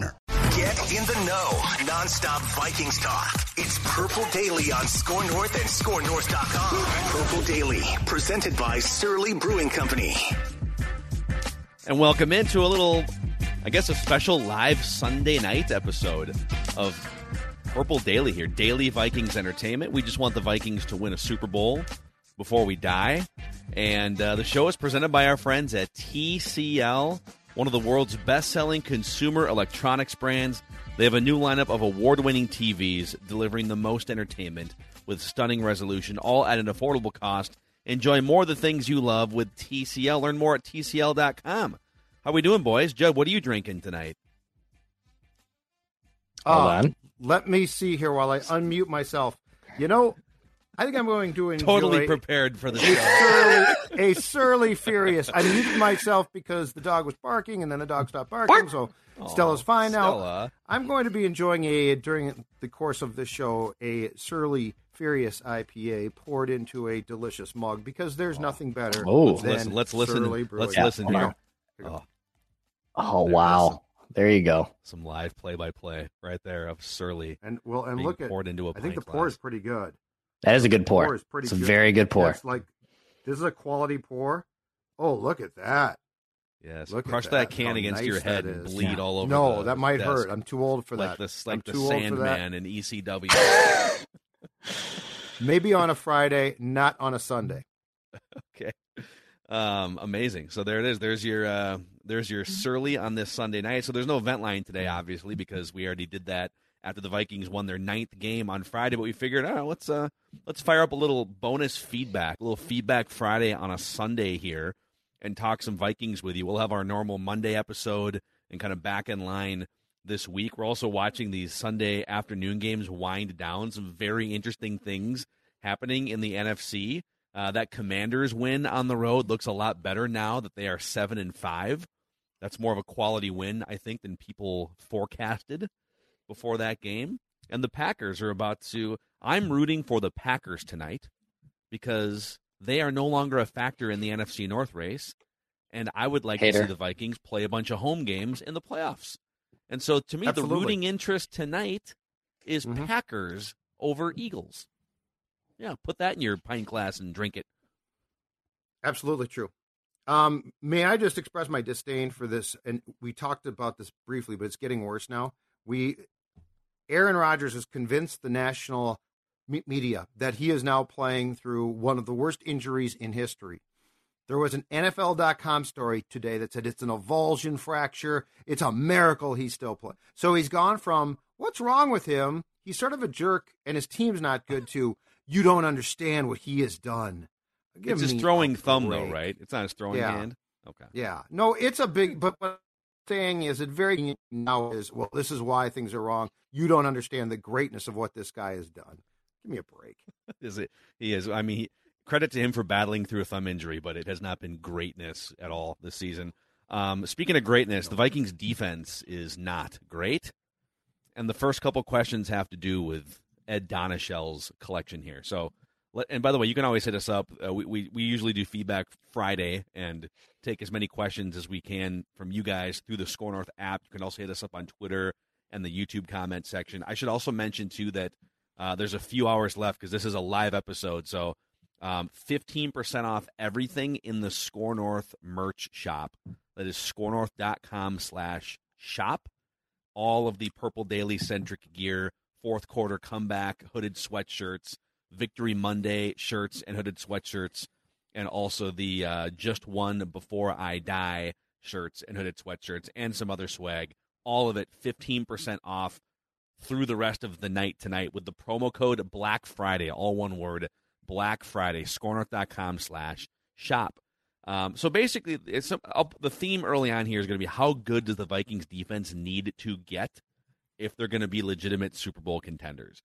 Get in the know. Non-stop Vikings talk. It's Purple Daily on Score North and ScoreNorth.com. Purple Daily, presented by Surly Brewing Company. And welcome into a little, I guess, a special live Sunday night episode of Purple Daily here. Daily Vikings Entertainment. We just want the Vikings to win a Super Bowl before we die. And uh, the show is presented by our friends at TCL, one of the world's best selling consumer electronics brands. They have a new lineup of award winning TVs delivering the most entertainment with stunning resolution, all at an affordable cost. Enjoy more of the things you love with TCL. Learn more at TCL.com. How we doing, boys? Judd, what are you drinking tonight? Hold Uh, on. Let me see here while I unmute myself. You know, I think I'm going to enjoy Totally prepared for the a show. surly, a surly furious. I muted myself because the dog was barking, and then the dog stopped barking. So Stella's fine now. Stella. I'm going to be enjoying a during the course of this show a surly furious IPA poured into a delicious mug because there's nothing better. Oh. than Let's listen. Let's listen. Surly Brewing. Let's Yeah, listen hold here. on. Oh, Oh There it wow! There you go. some live play-by-play right there of Surly And well, and look at. poured into a I think the pint pour is pretty good. That is a good pour. is pretty it's a very good pour. That's like this is a quality pour. Oh, look at that! Yes, Look crush that, that, can how against nice your head and is. bleed Yeah. all over. No, the that might desk. hurt. I'm too old for like that. this, I'm like the too old for that. Sandman in E ECW. Maybe on a Friday, not on a Sunday. okay, um, amazing. So there it is. There's your uh, there's your Surly on this Sunday night. So there's no event line today, obviously, because we already did that after the Vikings won their ninth game on Friday. But we figured, oh, let's uh, let's fire up a little bonus feedback, a little feedback Friday on a Sunday here, and talk some Vikings with you. We'll have our normal Monday episode and kind of back in line this week. We're also watching these Sunday afternoon games wind down. Some very interesting things happening in the NFC. Uh, that Commanders win on the road looks a lot better now that they are seven and five. That's more of a quality win, I think, than people forecasted before that game. And the Packers are about to. I'm rooting for the Packers tonight because they are no longer a factor in the NFC North race. And I would like to see the Vikings play a bunch of home games in the playoffs. And so to me, Absolutely. the rooting interest tonight is Mhm. Packers over Eagles. Yeah, put that in your pint glass and drink it. Absolutely true. Um, may I just express my disdain for this? And we talked about this briefly, but it's getting worse now. We, Aaron Rodgers has convinced the national me- media that he is now playing through one of the worst injuries in history. There was an NFL.com story today that said it's an avulsion fracture. It's a miracle he's still playing. So he's gone from what's wrong with him? He's sort of a jerk and his team's not good to you don't understand what he has done. Give it's his throwing thumb, though, right? It's not his throwing Yeah. hand. Okay. Yeah. No, it's a big, but what Saying is it very now is, well, this is why things are wrong. You don't understand the greatness of what this guy has done. Give me a break. Is it? He is. I mean, he, credit to him for battling through a thumb injury, but it has not been greatness at all this season. Um, speaking of greatness, the Vikings defense is not great, and the first couple questions have to do with Ed Donatell's collection here. So, and by the way, you can always hit us up. Uh, we, we we usually do feedback Friday and take as many questions as we can from you guys through the Score North app. You can also hit us up on Twitter and the YouTube comment section. I should also mention too that uh, there's a few hours left because this is a live episode. So um, 15% off everything in the Score North merch shop. That is scorenorth.com slash shop. all of the Purple Daily centric gear, fourth quarter comeback, hooded sweatshirts, Victory Monday shirts and hooded sweatshirts, and also the uh, Just One Before I Die shirts and hooded sweatshirts, and some other swag. All of it 15% off through the rest of the night tonight with the promo code Black Friday, all one word, Black Friday, scorenorth.com slash shop. Um, so basically, uh, the theme early on here is going to be how good does the Vikings defense need to get if they're going to be legitimate Super Bowl contenders?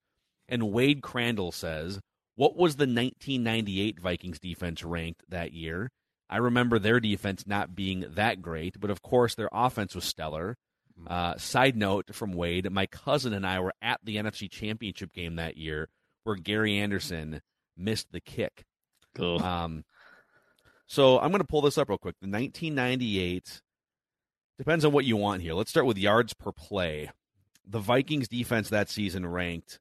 And Wade Crandall says, What was the 1998 Vikings defense ranked that year? I remember their defense not being that great, but of course their offense was stellar. Mm-hmm. Uh, side note from Wade, my cousin and I were at the NFC Championship game that year where Gary Anderson missed the kick. Cool. Um, so I'm going to pull this up real quick. The 1998 depends on what you want here. Let's start with yards per play. The Vikings defense that season ranked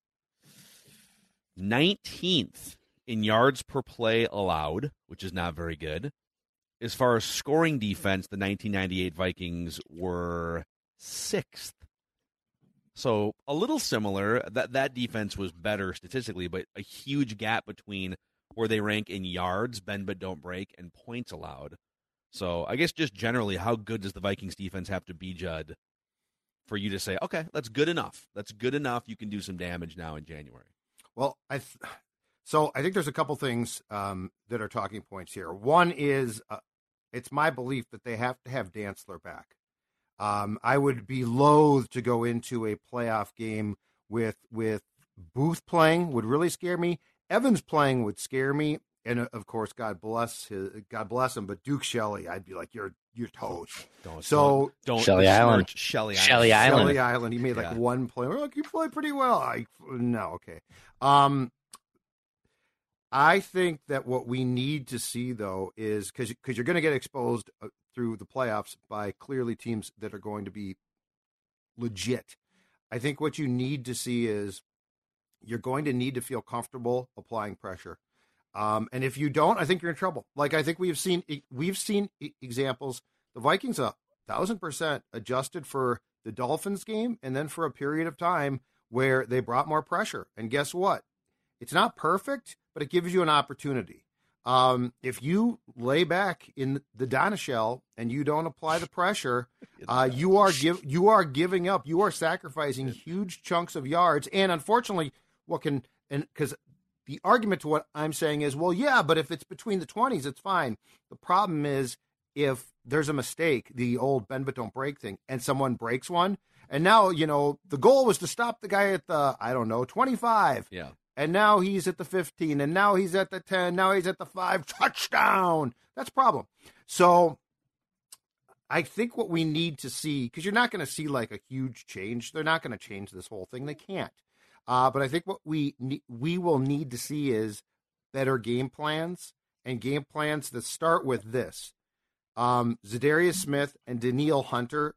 19th in yards per play allowed, which is not very good. As far as scoring defense, the 1998 Vikings were sixth. So a little similar. That that defense was better statistically, but a huge gap between where they rank in yards, bend but don't break, and points allowed. So I guess just generally, how good does the Vikings defense have to be, Judd, for you to say, okay, that's good enough. That's good enough. You can do some damage now in January. Well, I th- so I think there's a couple things um, that are talking points here. One is uh, it's my belief that they have to have Dantzler back. Um, I would be loath to go into a playoff game with with Booth playing would really scare me. Evans playing would scare me, and uh, of course, God bless his, God bless him. But Duke Shelley, I'd be like, you're you're toast. Don't, so don't, don't Shelly Island, Shelly Island, Shelly Island, Shelly Island. He made like Yeah. one play. We're like, you play pretty well. I no, okay. Um, I think that what we need to see though is because because you're going to get exposed uh, through the playoffs by clearly teams that are going to be legit. I think what you need to see is you're going to need to feel comfortable applying pressure. Um, and if you don't, I think you're in trouble. Like I think we've seen we've seen examples. The Vikings a thousand percent adjusted for the Dolphins game, and then for a period of time where they brought more pressure. And guess what? It's not perfect, but it gives you an opportunity. Um, if you lay back in the Donatell and you don't apply the pressure, uh, you are give you are giving up. You are sacrificing huge chunks of yards, and unfortunately, what can and because the argument to what I'm saying is, well, yeah, but if it's between the 20s, it's fine. The problem is if there's a mistake, the old bend but don't break thing, and someone breaks one, and now you know the goal was to stop the guy at the I don't know 25, Yeah. and now he's at the 15, and now he's at the 10, now he's at the five touchdown. That's a problem. So I think what we need to see, because you're not going to see like a huge change. They're not going to change this whole thing. They can't. Uh, but I think what we we will need to see is better game plans and game plans that start with this. Um, Za'Darius Smith and Danielle Hunter,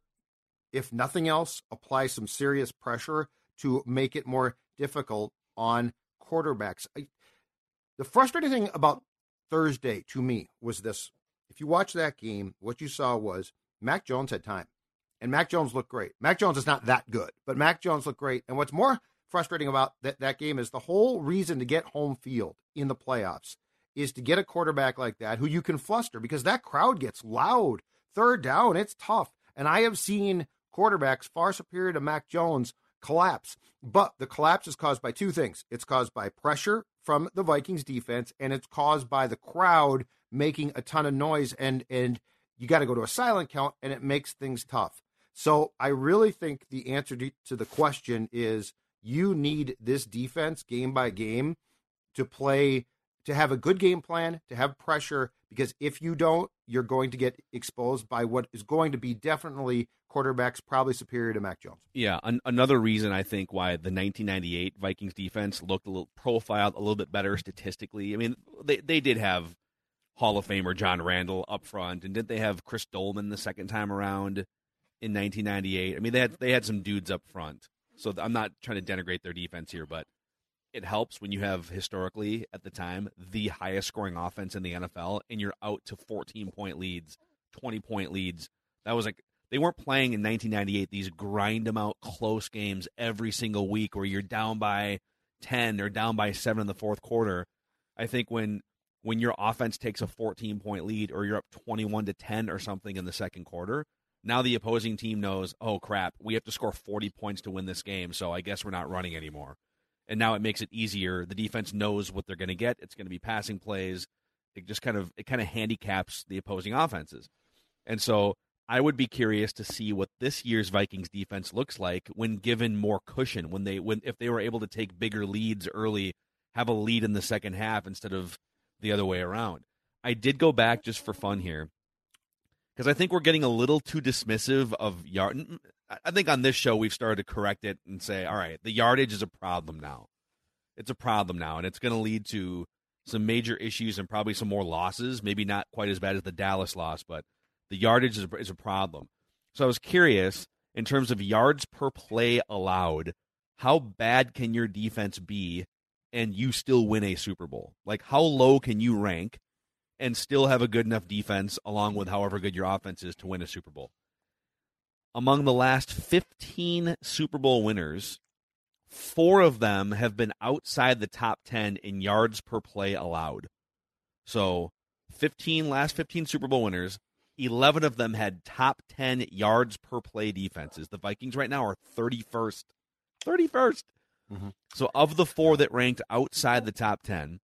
if nothing else, apply some serious pressure to make it more difficult on quarterbacks. I, the frustrating thing about Thursday to me was this. If you watch that game, what you saw was Mac Jones had time. And Mac Jones looked great. Mac Jones is not that good, but Mac Jones looked great. And what's more frustrating about that, that game is the whole reason to get home field in the playoffs is to get a quarterback like that who you can fluster because that crowd gets loud. Third down, it's tough. And I have seen quarterbacks far superior to Mac Jones collapse. But the collapse is caused by two things it's caused by pressure from the Vikings defense, and it's caused by the crowd making a ton of noise. And, and you got to go to a silent count, and it makes things tough. So I really think the answer to, the question is you need this defense game by game to play to have a good game plan, to have pressure, because if you don't, you're going to get exposed by what is going to be definitely quarterbacks probably superior to Mac Jones. Yeah, an- another reason I think why the 1998 Vikings defense looked a little profiled a little bit better statistically. I mean, they they did have Hall of Famer John Randle up front, and didn't they have Chris Doleman the second time around in 1998? I mean, they had they had some dudes up front. So I'm not trying to denigrate their defense here, but it helps when you have historically at the time the highest scoring offense in the NFL and you're out to 14 point leads, 20 point leads. That was like they weren't playing in 1998 these grind them out close games every single week where you're down by 10 or down by 7 in the fourth quarter. I think when when your offense takes a 14 point lead or you're up 21 to 10 or something in the second quarter, now the opposing team knows, "Oh crap, we have to score 40 points to win this game, so I guess we're not running anymore." And now it makes it easier. The defense knows what they're going to get. It's going to be passing plays. It just kind of it kind of handicaps the opposing offenses. And so I would be curious to see what this year's Vikings defense looks like when given more cushion, when they when if they were able to take bigger leads early, have a lead in the second half instead of the other way around. I did go back just for fun here because I think we're getting a little too dismissive of yard. I think on this show we've started to correct it and say, all right, the yardage is a problem now. It's a problem now, and it's going to lead to some major issues and probably some more losses. Maybe not quite as bad as the Dallas loss, but the yardage is a, is a problem. So I was curious in terms of yards per play allowed, how bad can your defense be and you still win a Super Bowl? Like, how low can you rank and still have a good enough defense along with however good your offense is to win a Super Bowl? Among the last 15 Super Bowl winners, four of them have been outside the top 10 in yards per play allowed. So, 15 last 15 Super Bowl winners, 11 of them had top 10 yards per play defenses. The Vikings right now are 31st. 31st. Mm-hmm. So, of the four that ranked outside the top 10,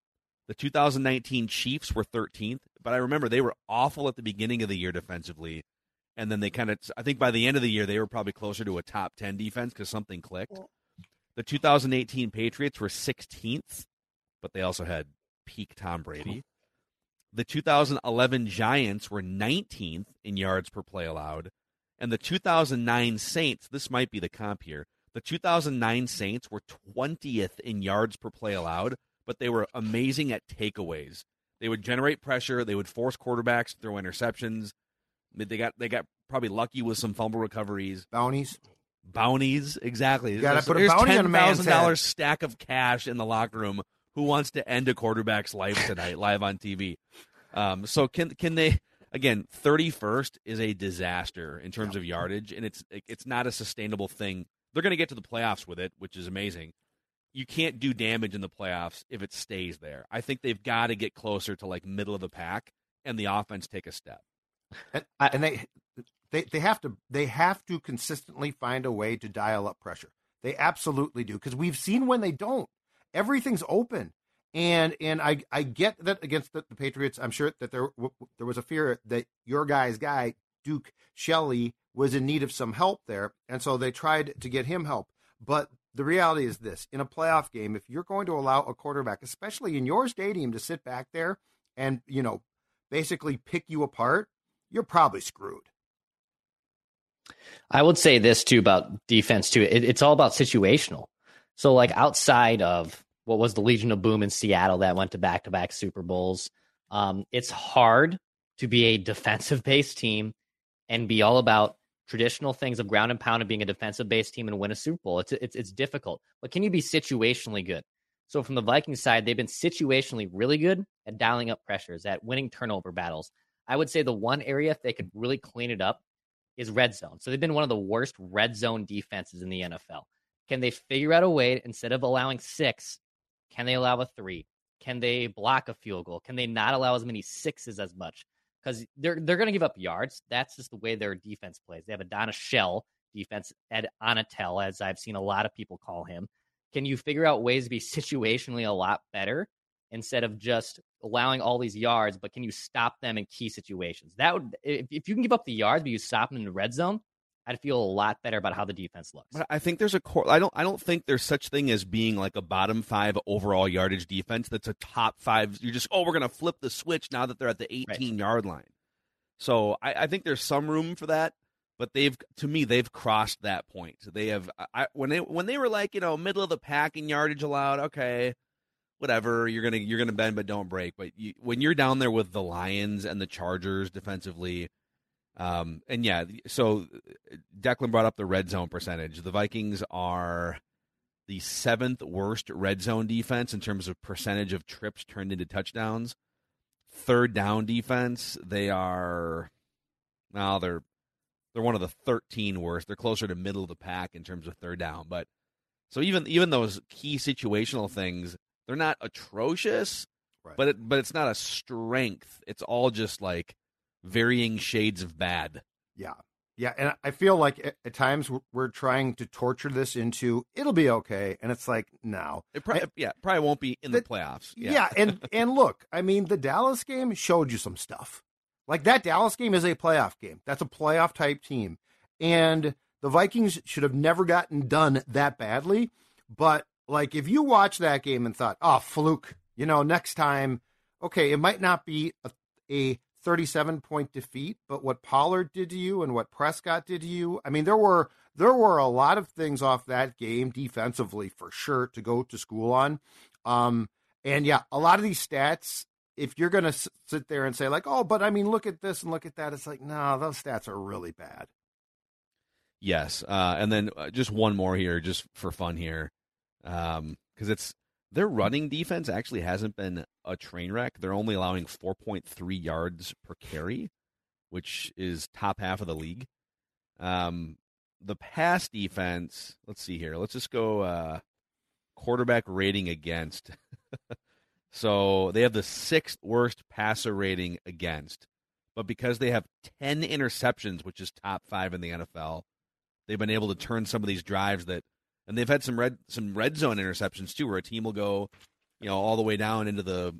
the 2019 Chiefs were 13th, but I remember they were awful at the beginning of the year defensively. And then they kind of, I think by the end of the year, they were probably closer to a top 10 defense because something clicked. The 2018 Patriots were 16th, but they also had peak Tom Brady. The 2011 Giants were 19th in yards per play allowed. And the 2009 Saints, this might be the comp here. The 2009 Saints were 20th in yards per play allowed, but they were amazing at takeaways. They would generate pressure, they would force quarterbacks to throw interceptions. They got they got probably lucky with some fumble recoveries. Bounties. Bounties, exactly. You gotta put a bounty on a man's $10,000 stack of cash in the locker room who wants to end a quarterback's life tonight live on TV. Um, so can can they again? Thirty first is a disaster in terms of yardage, and it's it's not a sustainable thing. They're going to get to the playoffs with it, which is amazing. You can't do damage in the playoffs if it stays there. I think they've got to get closer to like middle of the pack, and the offense take a step. And, and they they they have to they have to consistently find a way to dial up pressure. They absolutely do because we've seen when they don't. Everything's open. And and I I get that against the, the Patriots. I'm sure that there w- there was a fear that your guy's guy Duke Shelley was in need of some help there, and so they tried to get him help. But the reality is this: in a playoff game, if you're going to allow a quarterback, especially in your stadium, to sit back there and you know basically pick you apart, you're probably screwed. I would say this too about defense too. It, it's all about situational. So like outside of what was the Legion of Boom in Seattle that went to back to back Super Bowls. Um, it's hard to be a defensive based team and be all about traditional things of ground and pound and being a defensive based team and win a Super Bowl. It's, it's, it's difficult, but can you be situationally good? So from the Vikings side, they've been situationally really good at dialing up pressures, at winning turnover battles. I would say the one area if they could really clean it up is red zone. So they've been one of the worst red zone defenses in the NFL. Can they figure out a way instead of allowing six can they allow a three? Can they block a field goal? Can they not allow as many sixes as much? Because they're they're going to give up yards. That's just the way their defense plays. They have a Donatell defense, Ed Onatel, as I've seen a lot of people call him. Can you figure out ways to be situationally a lot better instead of just allowing all these yards? But can you stop them in key situations? That would if, if you can give up the yards, but you stop them in the red zone, I'd feel a lot better about how the defense looks. But I think there's a core. I don't. I don't think there's such thing as being like a bottom five overall yardage defense. That's a top five. You're just oh, we're gonna flip the switch now that they're at the 18 right. yard line. So I, I, think there's some room for that. But they've, to me, they've crossed that point. They have I, when they when they were like you know middle of the pack in yardage allowed. Okay, whatever. You're gonna you're gonna bend but don't break. But you, when you're down there with the Lions and the Chargers defensively um, and yeah, so Declan brought up the red zone percentage. The Vikings are the seventh worst red zone defense in terms of percentage of trips turned into touchdowns. Third down defense, they are, well, they're they're one of the 13 worst. They're closer to middle of the pack in terms of third down. But so even even those key situational things, they're not atrocious, Right. but it, but it's not a strength. It's all just like varying shades of bad. Yeah. Yeah. And I feel like at, at times we're- we're trying to torture this into it'll be okay. And it's like, no. It probably, yeah, probably won't be in the, The- playoffs. Yeah. and, and look, I mean, the Dallas game showed you some stuff. Like that Dallas game is a playoff game. That's a playoff type team. And the Vikings should have never gotten done that badly. But like if you watch that game and thought, oh, fluke, you know, next time, okay, it might not be a, a 37 point defeat, but what Pollard did to you and what Prescott did to you, I mean, there were there were a lot of things off that game defensively for sure to go to school on. Um, and yeah, a lot of these stats, if you're going to sit there and say like, oh, but I mean, look at this and look at that, it's like, no, those stats are really bad. Yes, uh, and then uh, just one more here, just for fun here, because it's their running defense actually hasn't been a train wreck. They're only allowing 4.3 yards per carry, which is top half of the league. Um, the pass defense, let's see here. Let's just go uh, quarterback rating against. so they have the sixth worst passer rating against, but because they have 10 interceptions, which is top five in the NFL, they've been able to turn some of these drives that, and they've had some red some red zone interceptions too, where a team will go, you know, all the way down into the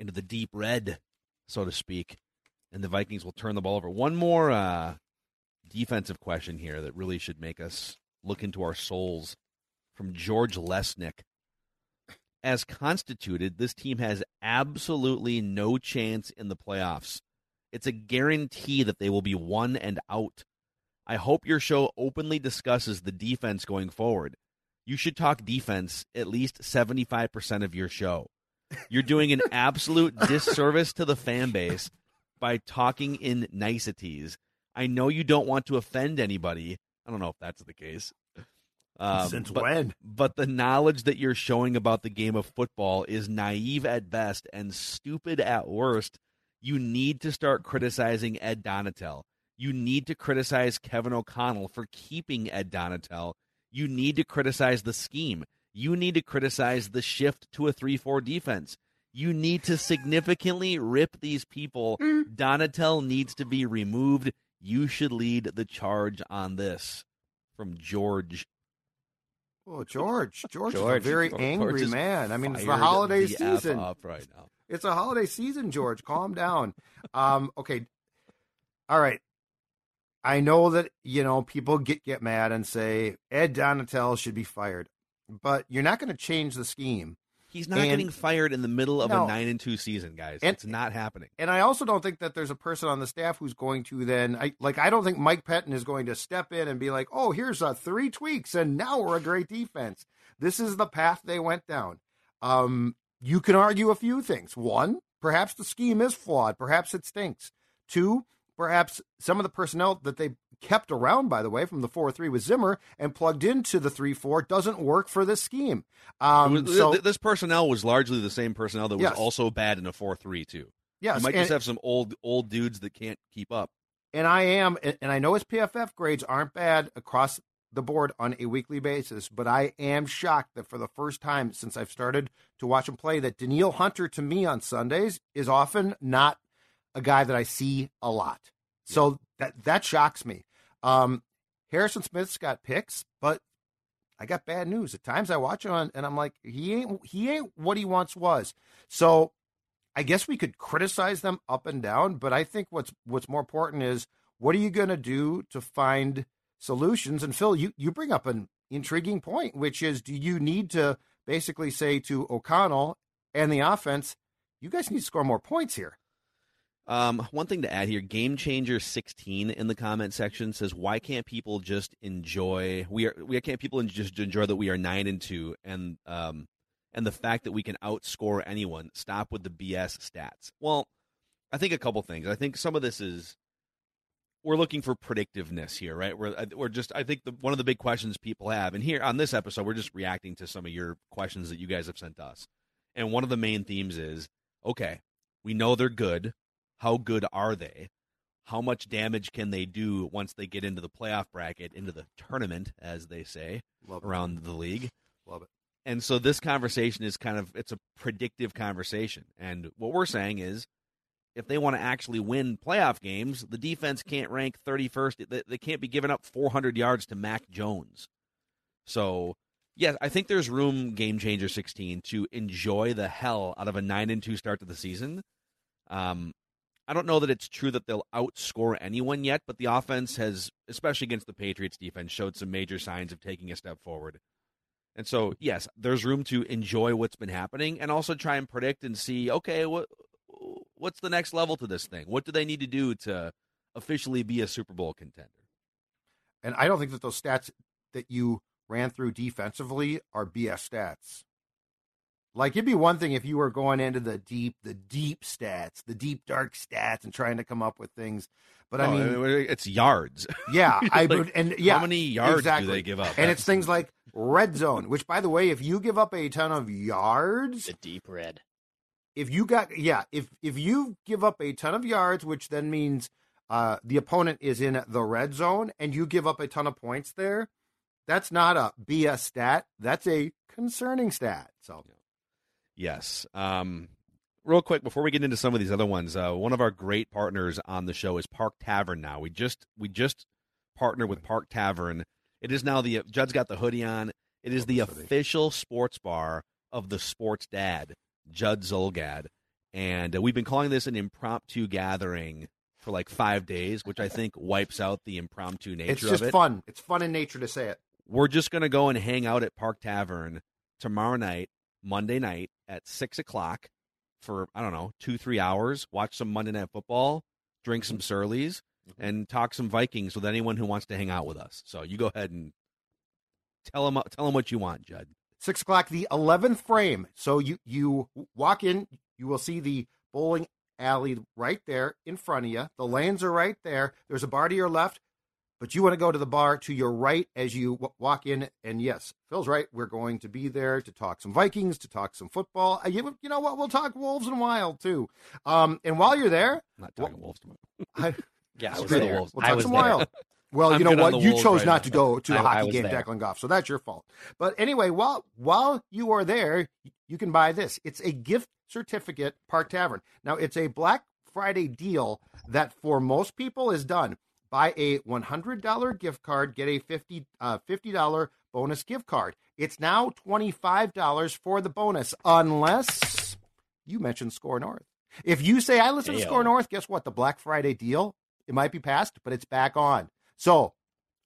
into the deep red, so to speak, and the Vikings will turn the ball over. One more uh, defensive question here that really should make us look into our souls from George Lesnick. As constituted, this team has absolutely no chance in the playoffs. It's a guarantee that they will be one and out. I hope your show openly discusses the defense going forward. You should talk defense at least 75% of your show. You're doing an absolute disservice to the fan base by talking in niceties. I know you don't want to offend anybody. I don't know if that's the case. Um, Since but, when? But the knowledge that you're showing about the game of football is naive at best and stupid at worst. You need to start criticizing Ed Donatell. You need to criticize Kevin O'Connell for keeping Ed Donatell. You need to criticize the scheme. You need to criticize the shift to a 3 4 defense. You need to significantly rip these people. Donatell needs to be removed. You should lead the charge on this. From George. Oh, George. George, is a very George angry is man. I mean, it's the holiday the F season. up right now. It's a holiday season, George. Calm down. Um, okay. All right. I know that, you know, people get, get mad and say Ed Donatell should be fired, but you're not going to change the scheme. He's not And- getting fired in the middle of No. a nine and two season, guys. And- it's not happening. And I also don't think that there's a person on the staff who's going to then, I, like, I don't think Mike Pettine is going to step in and be like, oh, here's uh, three tweaks and now we're a great defense. This is the path they went down. Um, you can argue a few things. One, perhaps the scheme is flawed. Perhaps it stinks. Two, perhaps some of the personnel that they kept around, by the way, from the 4 3 with Zimmer and plugged into the 3 4 doesn't work for this scheme. Um, was- so, th- this personnel was largely the same personnel that was Yes. also bad in a four three too. yes. You might and- just have some old old dudes that can't keep up. and I am, and and I know his PFF grades aren't bad across the board on a weekly basis, but I am shocked that for the first time since I've started to watch him play, that Danielle Hunter to me on Sundays is often not a guy that I see a lot. So that that shocks me. Um, Harrison Smith's got picks, but I got bad news. At times I watch him on, and I'm like, he ain't he ain't what he once was. So I guess we could criticize them up and down, but I think what's what's more important is what are you going to do to find solutions? And Phil, you you bring up an intriguing point, which is, do you need to basically say to O'Connell and the offense, you guys need to score more points here? Um, one thing to add here, Game Changer sixteen in the comment section says, "Why can't people just enjoy? We are. We can't people just enjoy that we are nine and two, and um, and the fact that we can outscore anyone. Stop with the BS stats." Well, I think a couple things. I think some of this is we're looking for predictiveness here, right? We're we're just. I think the, one of the big questions people have, and here on this episode, we're just reacting to some of your questions that you guys have sent us, and one of the main themes is, okay, we know they're good how good are they? how much damage can they do once they get into the playoff bracket, into the tournament, as they say, Love it. around the league. Love it. And so this conversation is kind of it's a predictive conversation. And what we're saying is if they want to actually win playoff games, the defense can't rank 31st. They, they can't be giving up 400 yards to Mac Jones. So, yes, I think there's room game changer 16 to enjoy the hell out of a 9 and 2 start to the season. Um I don't know that it's true that they'll outscore anyone yet, but the offense has, especially against the Patriots defense, showed some major signs of taking a step forward. And so, yes, there's room to enjoy what's been happening and also try and predict and see, okay, what what's the next level to this thing? What do they need to do to officially be a Super Bowl contender? And I don't think that those stats that you ran through defensively are BS stats. Like it'd be one thing if you were going into the deep, the deep stats, the deep dark stats, and trying to come up with things. But I No, mean, it's yards. yeah, I would, and yeah, how many yards exactly. do they give up? And it's things like red zone, which, by the way, if you give up a ton of yards, The deep red. if you got yeah, if if you give up a ton of yards, which then means uh, the opponent is in the red zone, and you give up a ton of points there, that's not a BS stat. That's a concerning stat. So Yes. Um, real quick before we get into some of these other ones, uh, one of our great partners on the show is Park Tavern. Now we just we just partnered with Park Tavern. It is now the Judd's got the hoodie on. It is the Love this hoodie. official sports bar of the sports dad, Judd Zulgad, and uh, we've been calling this an impromptu gathering for like five days, which I think wipes out the impromptu nature it's just of it fun. It's fun in nature to say it. we're just going to go and hang out at Park Tavern tomorrow night, Monday night at six o'clock for, I don't know, two, three hours, watch some Monday Night Football, drink some mm-hmm. Surleys, mm-hmm. and talk some Vikings with anyone who wants to hang out with us. So you go ahead and tell them, tell them what you want, Judd. Six o'clock, the eleventh frame. So you you walk in, you will see the bowling alley right there in front of you. The lanes are right there. There's a bar to your left, but you want to go to the bar to your right as you w- walk in. And yes, Phil's right. We're going to be there to talk some Vikings, to talk some football. Uh, You, you know what? We'll talk Wolves and Wild too. Um, and while you're there, I'm not talking Wolves. I, Yeah, I Screw was the there. Wolves. We'll talk was some there. wild. Well, I'm you know what? You chose right not now. to go to the I- I hockey was game, there. Declan Goff, so that's your fault. But anyway, while while you are there, you can buy this. It's a gift certificate, Park Tavern. Now, it's a Black Friday deal that for most people is done. Buy a $100 gift card, get a 50 uh, $50 bonus gift card. It's now $25 for the bonus, unless you mention Score North. If you say I listen to Score North, guess what? The Black Friday deal, it might be passed, but it's back on. So,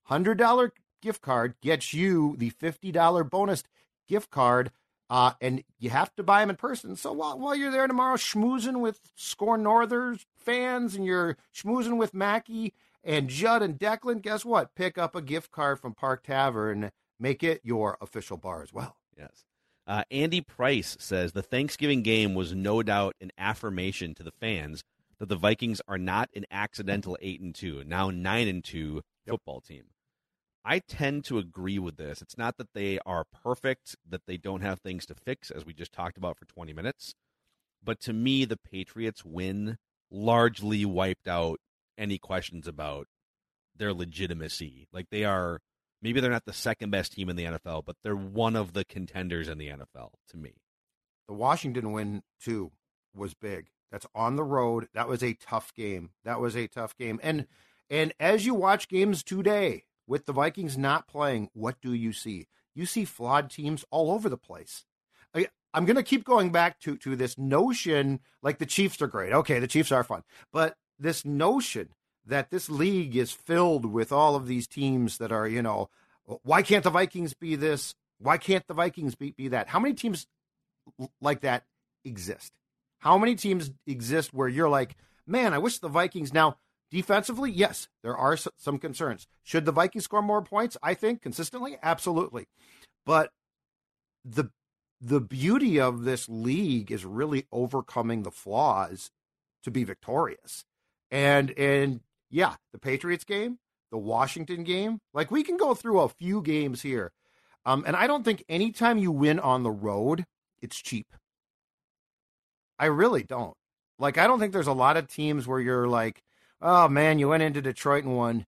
$100 gift card gets you the $50 bonus gift card, uh, and you have to buy them in person. So while, while you're there tomorrow schmoozing with Score Northers fans and you're schmoozing with Mackey and Judd and Declan, guess what? Pick up a gift card from Park Tavern. Make it your official bar as well. Yes. Uh, Andy Price says the Thanksgiving game was no doubt an affirmation to the fans that the Vikings are not an accidental eight and two, now nine and two football team. I tend to agree with this. It's not that they are perfect, that they don't have things to fix, as we just talked about for 20 minutes. But to me, the Patriots win largely wiped out any questions about their legitimacy. Like they are maybe they're not the second best team in the NFL, but they're one of the contenders in the NFL to me. The Washington win, too, was big. That's on the road. That was a tough game. That was a tough game. And and as you watch games today with the Vikings not playing, what do you see? You see flawed teams all over the place. I, I'm going to keep going back to to this notion like the Chiefs are great. Okay, the Chiefs are fun. But this notion that this league is filled with all of these teams that are, you know, why can't the Vikings be this? Why can't the Vikings be, be that? How many teams like that exist? How many teams exist where you're like, man, I wish the Vikings now defensively, yes, there are some concerns. Should the Vikings score more points? I think consistently, absolutely. But the the beauty of this league is really overcoming the flaws to be victorious. And and yeah, the Patriots game, the Washington game, like we can go through a few games here. Um, and I don't think anytime you win on the road, it's cheap. I really don't. Like, I don't think there's a lot of teams where you're like, oh man, you went into Detroit and won.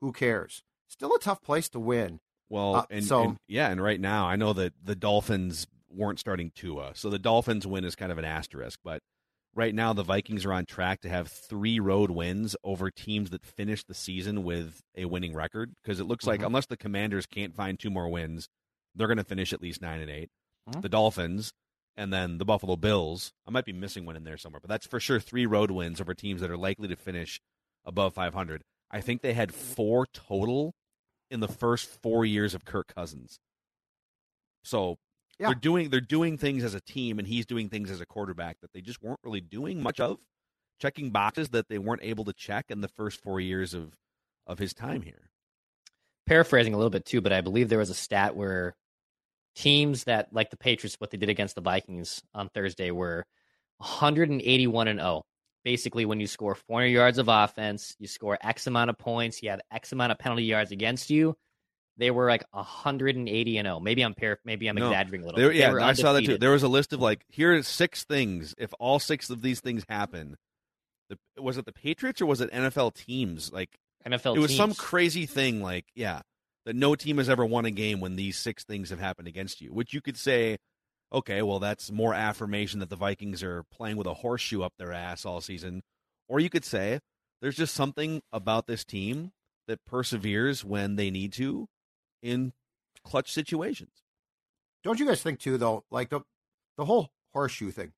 Who cares? Still a tough place to win. Well, Uh, and, so- and- yeah, and right now I know that the Dolphins weren't starting Tua, so the Dolphins win is kind of an asterisk. But right now the Vikings are on track to have three road wins over teams that finished the season with a winning record. Because it looks like Mhm. unless the Commanders can't find two more wins, they're going to finish at least nine and 8 Mhm. The Dolphins and then the Buffalo Bills. I might be missing one in there somewhere, but that's for sure three road wins over teams that are likely to finish above 500. I think they had four total in the first four years of Kirk Cousins. So Yeah. they're doing they're doing things as a team, and he's doing things as a quarterback that they just weren't really doing much of, checking boxes that they weren't able to check in the first four years of of his time here. paraphrasing a little bit too, but I believe there was a stat where teams that like the Patriots, what they did against the Vikings on Thursday were 181 and 0. Basically, when you score 400 yards of offense, you score X amount of points, you have X amount of penalty yards against you. They were like 180 and 0. Maybe I'm par- maybe I'm No, exaggerating a little. There, bit. They yeah, I saw that too. There was a list of like here are six things. If all six of these things happen, the, was it the Patriots or was it NFL teams? Like NFL it was some crazy thing like yeah that no team has ever won a game when these six things have happened against you which you could say okay well that's more affirmation that the vikings are playing with a horseshoe up their ass all season or you could say there's just something about this team that perseveres when they need to in clutch situations Don't you guys think too, though? Like the the whole horseshoe thing.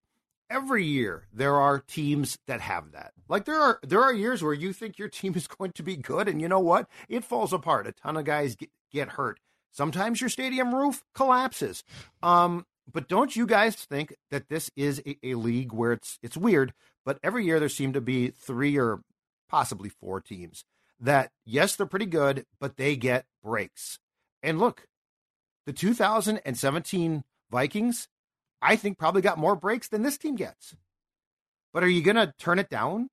Every year there are teams that have that. Like there are there are years where you think your team is going to be good, and you know what? It falls apart. A ton of guys get, get hurt. Sometimes your stadium roof collapses. Um, but don't you guys think that this is a, a league where it's it's weird? But every year there seem to be three or possibly four teams that yes they're pretty good, but they get breaks. And look, the 2017 Vikings, I think probably got more breaks than this team gets. But are you going to turn it down?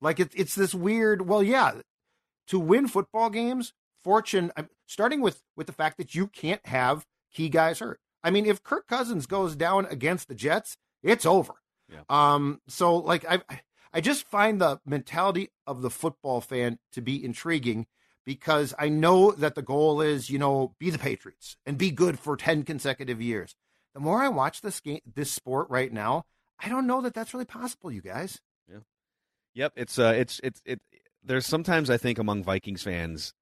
Like it's it's this weird. Well, yeah, to win football games, fortune. Starting with with the fact that you can't have key guys hurt. I mean, if Kirk Cousins goes down against the Jets, it's over. Yeah. Um. So like I I just find the mentality of the football fan to be intriguing because I know that the goal is, you know, be the Patriots and be good for 10 consecutive years. The more I watch this game, this sport right now, I don't know that that's really possible, you guys. Yeah. Yep, it's uh, it's it's it. There's sometimes I think among Vikings fans,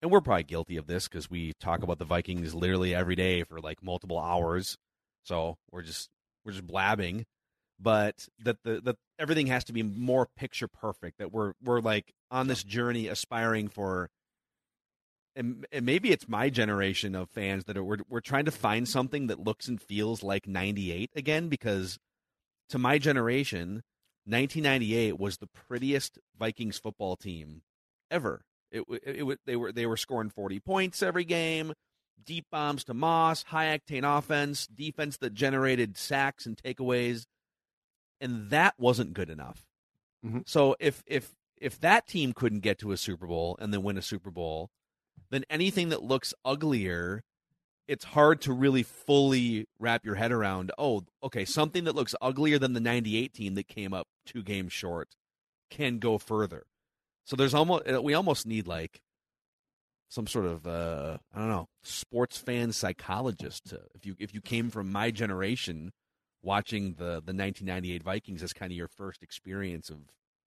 and we're probably guilty of this because we talk about the Vikings literally every day for like multiple hours. So we're just we're just blabbing, but that the that everything has to be more picture perfect. That we're we're like on this journey aspiring for. And, and maybe it's my generation of fans that are we're, we're trying to find something that looks and feels like 98 again because to my generation 1998 was the prettiest Vikings football team ever. It, it, w- they were they were scoring 40 points every game, deep bombs to Moss, high octane offense, defense that generated sacks and takeaways, and that wasn't good enough. Mhm. So if if if that team couldn't get to a Super Bowl and then win a Super Bowl, then anything that looks uglier it's hard to really fully wrap your head around. Oh, okay, something that looks uglier than the '98 team that came up two games short can go further. So there's almost we almost need like some sort of uh, I don't know sports fan psychologist to if you if you came from my generation watching the the 1998 Vikings as kind of your first experience of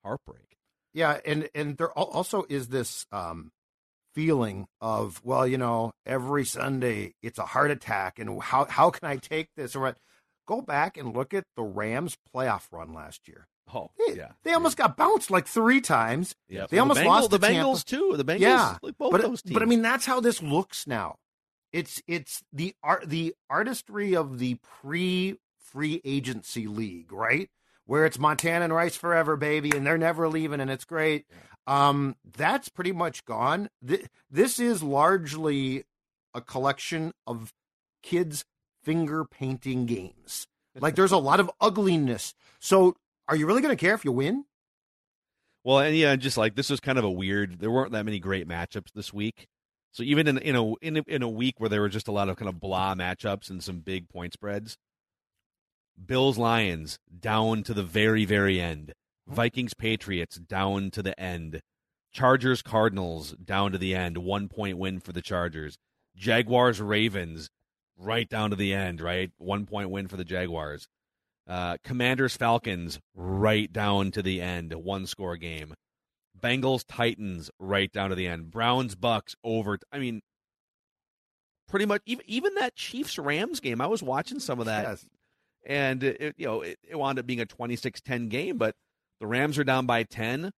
heartbreak. Yeah, and and there also is this um, feeling of well, you know, every Sunday it's a heart attack, and how how can I take this or? Go back and look at the Rams playoff run last year. Oh They, yeah, they almost got bounced like three times. yeah. they Well, almost the Bengals, lost the. Bengals too. The Bengals, Yeah, like both but those teams. but I mean that's how this looks now. It's it's the art the artistry of the pre free agency league, right? Where it's Montana and Rice forever, baby, and they're never leaving, and it's great. Um, that's pretty much gone. Th- this is largely a collection of kids finger painting games. Like there's a lot of ugliness. So are you really going to care if you win? Well, and yeah, just like this was kind of a weird. There weren't that many great matchups this week. So even in in a in a, in a week where there were just a lot of kind of blah matchups and some big point spreads, Bills Lions down to the very very end, Vikings Patriots down to the end. Chargers Cardinals down to the end. One point win for the Chargers. Jaguars Ravens right down to the end, right? One point win for the Jaguars. Uh, Commanders Falcons right down to the end. One score game. Bengals Titans right down to the end. Browns Bucks over. I mean, pretty much even even that Chiefs Rams game. I was watching some of that, Yes. And it, you know it, it wound up being a 26-10 game. But the Rams are down by ten,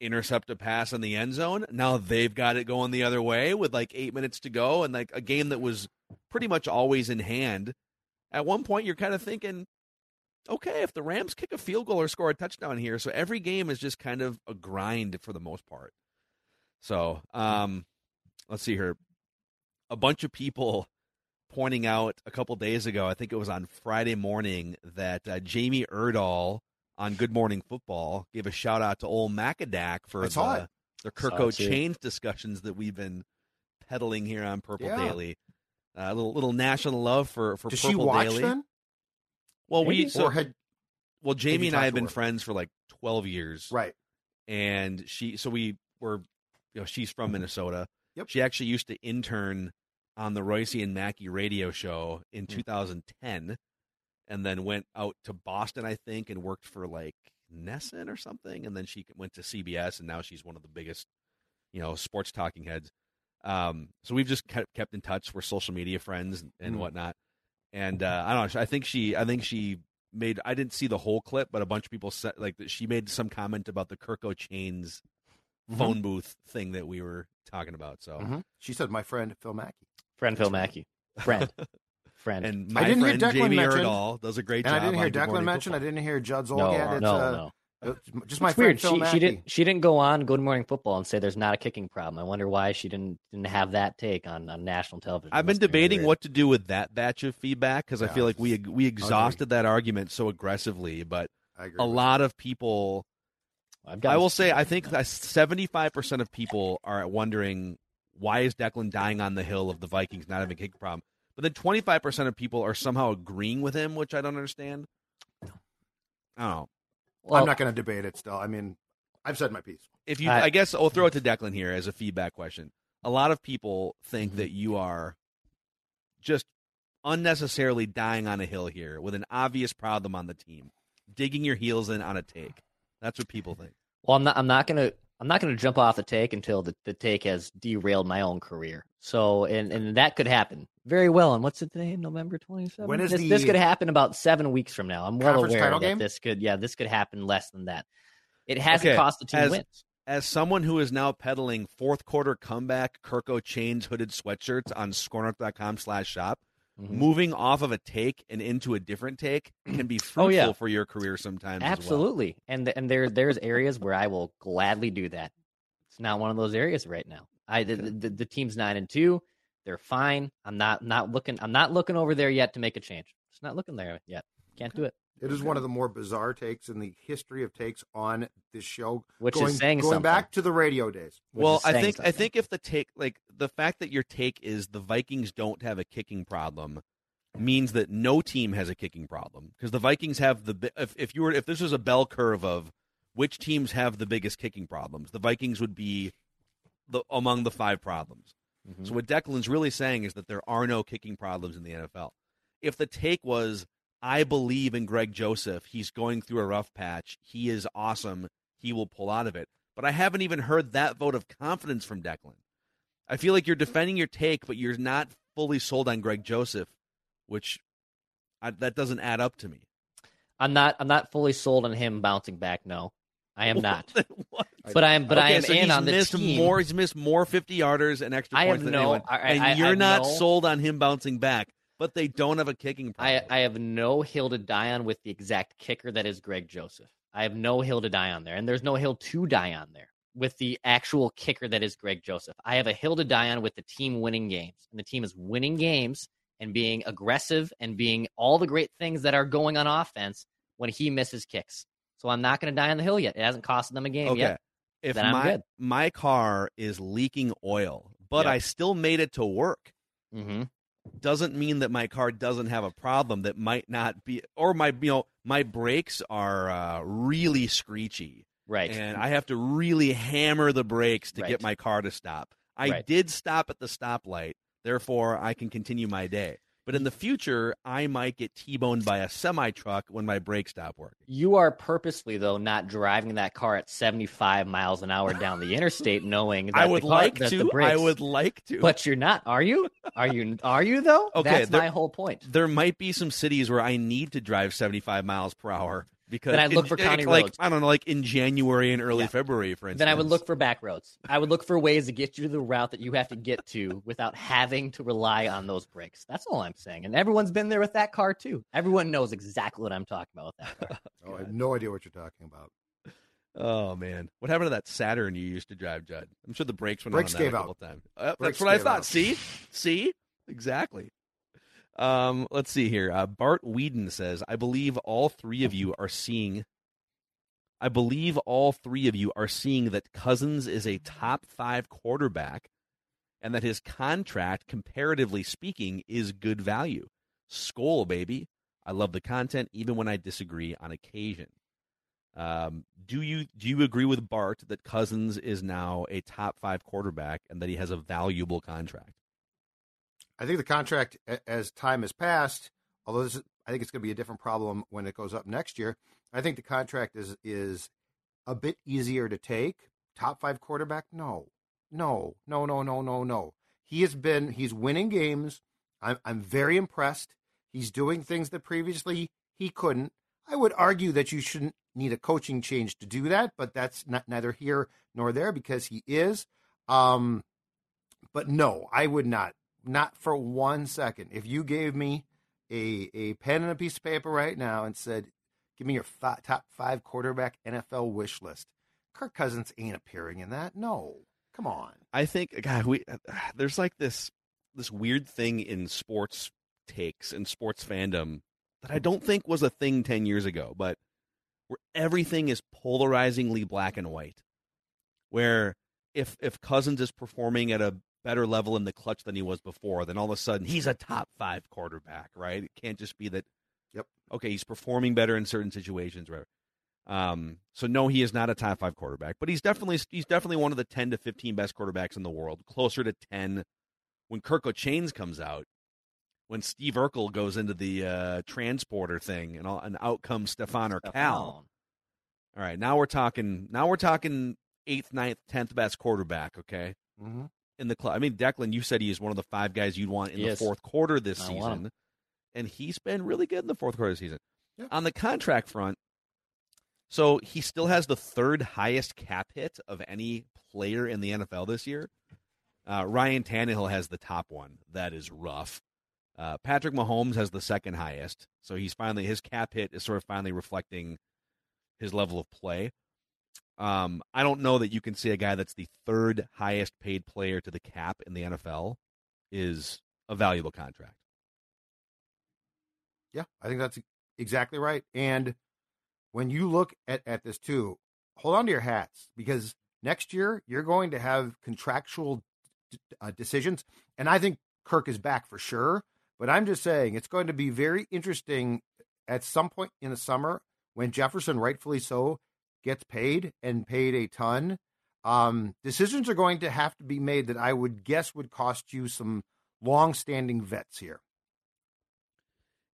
intercept a pass in the end zone. Now they've got it going the other way with like eight minutes to go, and like a game that was pretty much always in hand. At one point, you're kind of thinking, okay, if the Rams kick a field goal or score a touchdown here, so every game is just kind of a grind for the most part. So, um, let's see here. A bunch of people pointing out a couple days ago, I think it was on Friday morning, that uh, Jamie Erdahl on Good Morning Football gave a shout out to old Macadac for the, it. the Saw Kirko it. Chains discussions that we've been peddling here on Purple Yeah. Daily. Uh, a little little national love for for Does Purple she watch Daily. then? Well, we so, or had well Jamie and I have been her? friends for like twelve years, right? and she so we were you know she's from Minnesota. Yep. She actually used to intern on the Royce and Mackey radio show in 2010 and then went out to Boston I think and worked for like NESN or something and then she went to CBS and now she's one of the biggest you know sports talking heads. Um, so we've just kept kept in touch. We're social media friends and, and Mm. whatnot. And uh, I don't know. I think she I think she made I didn't see the whole clip, but a bunch of people said like she made some comment about the Kirko Chains Mhm. phone booth thing that we were talking about. So Mhm. She said, "My friend Phil Mackey," Friend Phil Mackey. Friend. Friend. and I my didn't hear friend Declan Jamie mention- Erdahl does a great and job. I didn't hear on Good Declan Morning mention. I Football. didn't hear Judd no, Zulgad. it's, no, uh, no. it's just my It's friend weird. Phil She, Mackey. she didn't. She didn't go on Good Morning Football and say there's not a kicking problem. I wonder why she didn't didn't have that take on, on national television. I've been Must be debating weird. what to do with that batch of feedback because I Yeah, feel like we we exhausted that argument so aggressively, but I agree a with lot of people I've got I will say, I think seventy-five percent of people are wondering why is Declan dying on the hill of the Vikings not having a kick problem. But then twenty-five percent of people are somehow agreeing with him, which I don't understand. I don't know. Well, I'm not going to debate it. Still, I mean, I've said my piece. If you, I- I guess I'll throw it to Declan here as a feedback question. A lot of people think Mhm. that you are just unnecessarily dying on a hill here with an obvious problem on the team, digging your heels in on a take. That's what people think. Well, I'm not. I'm not gonna. I'm not gonna jump off the take until the, the take has derailed my own career. So, and and that could happen very well. And what's it today? November 27th. When is this, the this could happen about seven weeks from now. I'm well aware that game? this could. Yeah, this could happen less than that. It hasn't Okay, cost the team as- wins. as someone who is now peddling fourth quarter comeback Kirko chains hooded sweatshirts on scorenorth.com slash shop, Mhm. moving off of a take and into a different take can be fruitful Oh, yeah. for your career sometimes. as well. Absolutely, and and there there's areas where I will gladly do that. It's not one of those areas right now. I the, the, the team's nine and two. They're fine. I'm not not looking. I'm not looking over there yet to make a change. Just not looking there yet. Can't do it. It is one of the more bizarre takes in the history of takes on this show. Which going, is saying going something. back to the radio days. Well, I saying think I think if the take like the fact that your take is the Vikings don't have a kicking problem means that no team has a kicking problem because the Vikings have the if if you were if this was a bell curve of which teams have the biggest kicking problems, the Vikings would be the among the five problems. Mhm. So what Declan's really saying is that there are no kicking problems in the NFL. If the take was I believe in Greg Joseph, he's going through a rough patch, he is awesome, he will pull out of it. But I haven't even heard that vote of confidence from Declan. I feel like you're defending your take, but you're not fully sold on Greg Joseph, which I, that doesn't add up to me. I'm not. I'm not fully sold on him bouncing back. No, I am not. What? But I am. But I am so in he's on the missed team. more. He's missed more fifty yarders and extra I have points than no- anyone, I- I- and you're I not know- sold on him bouncing back. But they don't have a kicking problem. I, I have no hill to die on with the exact kicker that is Greg Joseph. I have no hill to die on there, and there's no hill to die on there with the actual kicker that is Greg Joseph. I have a hill to die on with the team winning games, and the team is winning games and being aggressive and being all the great things that are going on offense when he misses kicks. So I'm not going to die on the hill yet. It hasn't cost them a game okay. yet. If my my car is leaking oil, but Yep. I still made it to work, Mm-hmm. Doesn't mean that my car doesn't have a problem that might not be, or my you know my brakes are uh, really screechy, Right. and I have to really hammer the brakes to Right. get my car to stop. I Right. did stop at the stoplight, therefore I can continue my day. But in the future, I might get T-boned by a semi truck when my brakes stop working. You are purposely though not driving that car at 75 miles an hour down the interstate, knowing that I the would car- like to. I would like to. but you're not. Are you? Are you? Are you though? Okay, That's there- my whole point. there might be some cities where I need to drive 75 miles per hour because Then I'd look in- for county like roads. I don't know, like in January and early Yeah. February, for instance. Then I would look for back roads. I would look for ways to get you to the route that you have to get to without having to rely on those brakes. That's all I'm saying. And everyone's been there with that car too. Everyone knows exactly what I'm talking about with that car. Oh, I have no idea what you're talking about. Oh man, what happened to that Saturn you used to drive, Judd? I'm sure the brakes went Brakes on that gave a out. couple times. Uh, Brakes that's what I gave thought. out. See, see, exactly. Um, let's see here. Uh, Bart Whedon says, "I believe all three of you are seeing." I believe all three of you are seeing that Cousins is a top five quarterback, and that his contract, comparatively speaking, is good value. Skull, baby. I love the content, even when I disagree on occasion. Um, do you do you agree with Bart that Cousins is now a top five quarterback and that he has a valuable contract? I think the contract, as time has passed, although this is, I think it's going to be a different problem when it goes up next year. I think the contract is is a bit easier to take. Top five quarterback? No, no, no, no, no, no, no. He has been. He's winning games. I'm I'm very impressed. He's doing things that previously he couldn't. I would argue that you shouldn't need a coaching change to do that, but that's not neither here nor there because he is. Um, but no, I would not, not for one second. If you gave me a a pen and a piece of paper right now and said, "Give me your fi- top five quarterback NFL wish list," Kirk Cousins ain't appearing in that. No, come on. I think God, we there's like this this weird thing in sports takes and sports fandom that I don't think was a thing 10 years ago, but where everything is polarizingly black and white. Where if if Cousins is performing at a better level in the clutch than he was before, then all of a sudden he's a top 5 quarterback, right? It can't just be that Yep. Okay, he's performing better in certain situations, right? Um, so no, he is not a top five quarterback, but he's definitely he's definitely one of the ten to fifteen best quarterbacks in the world, closer to ten when Kirk Chains comes out, when Steve Urkel goes into the uh, transporter thing, and all, and out comes Stefan Urquelle. All right, now we're talking. Now we're talking eighth, ninth, tenth best quarterback. Okay, Mm-hmm. In the club. I mean, Declan, you said he is one of the five guys you'd want in He the is. fourth quarter this I season, and he's been really good in the fourth quarter of the season. Yeah. On the contract front, so he still has the third highest cap hit of any player in the NFL this year. Uh, Ryan Tannehill has the top one. That is rough. Uh, Patrick Mahomes has the second highest, so he's finally his cap hit is sort of finally reflecting his level of play. Um, I don't know that you can see a guy that's the third highest paid player to the cap in the NFL is a valuable contract. Yeah, I think that's exactly right. And when you look at, at this too, hold on to your hats because next year you're going to have contractual d- uh, decisions. And I think Kirk is back for sure. But I'm just saying it's going to be very interesting at some point in the summer when Jefferson, rightfully so, gets paid and paid a ton. Um, decisions are going to have to be made that I would guess would cost you some long-standing vets here.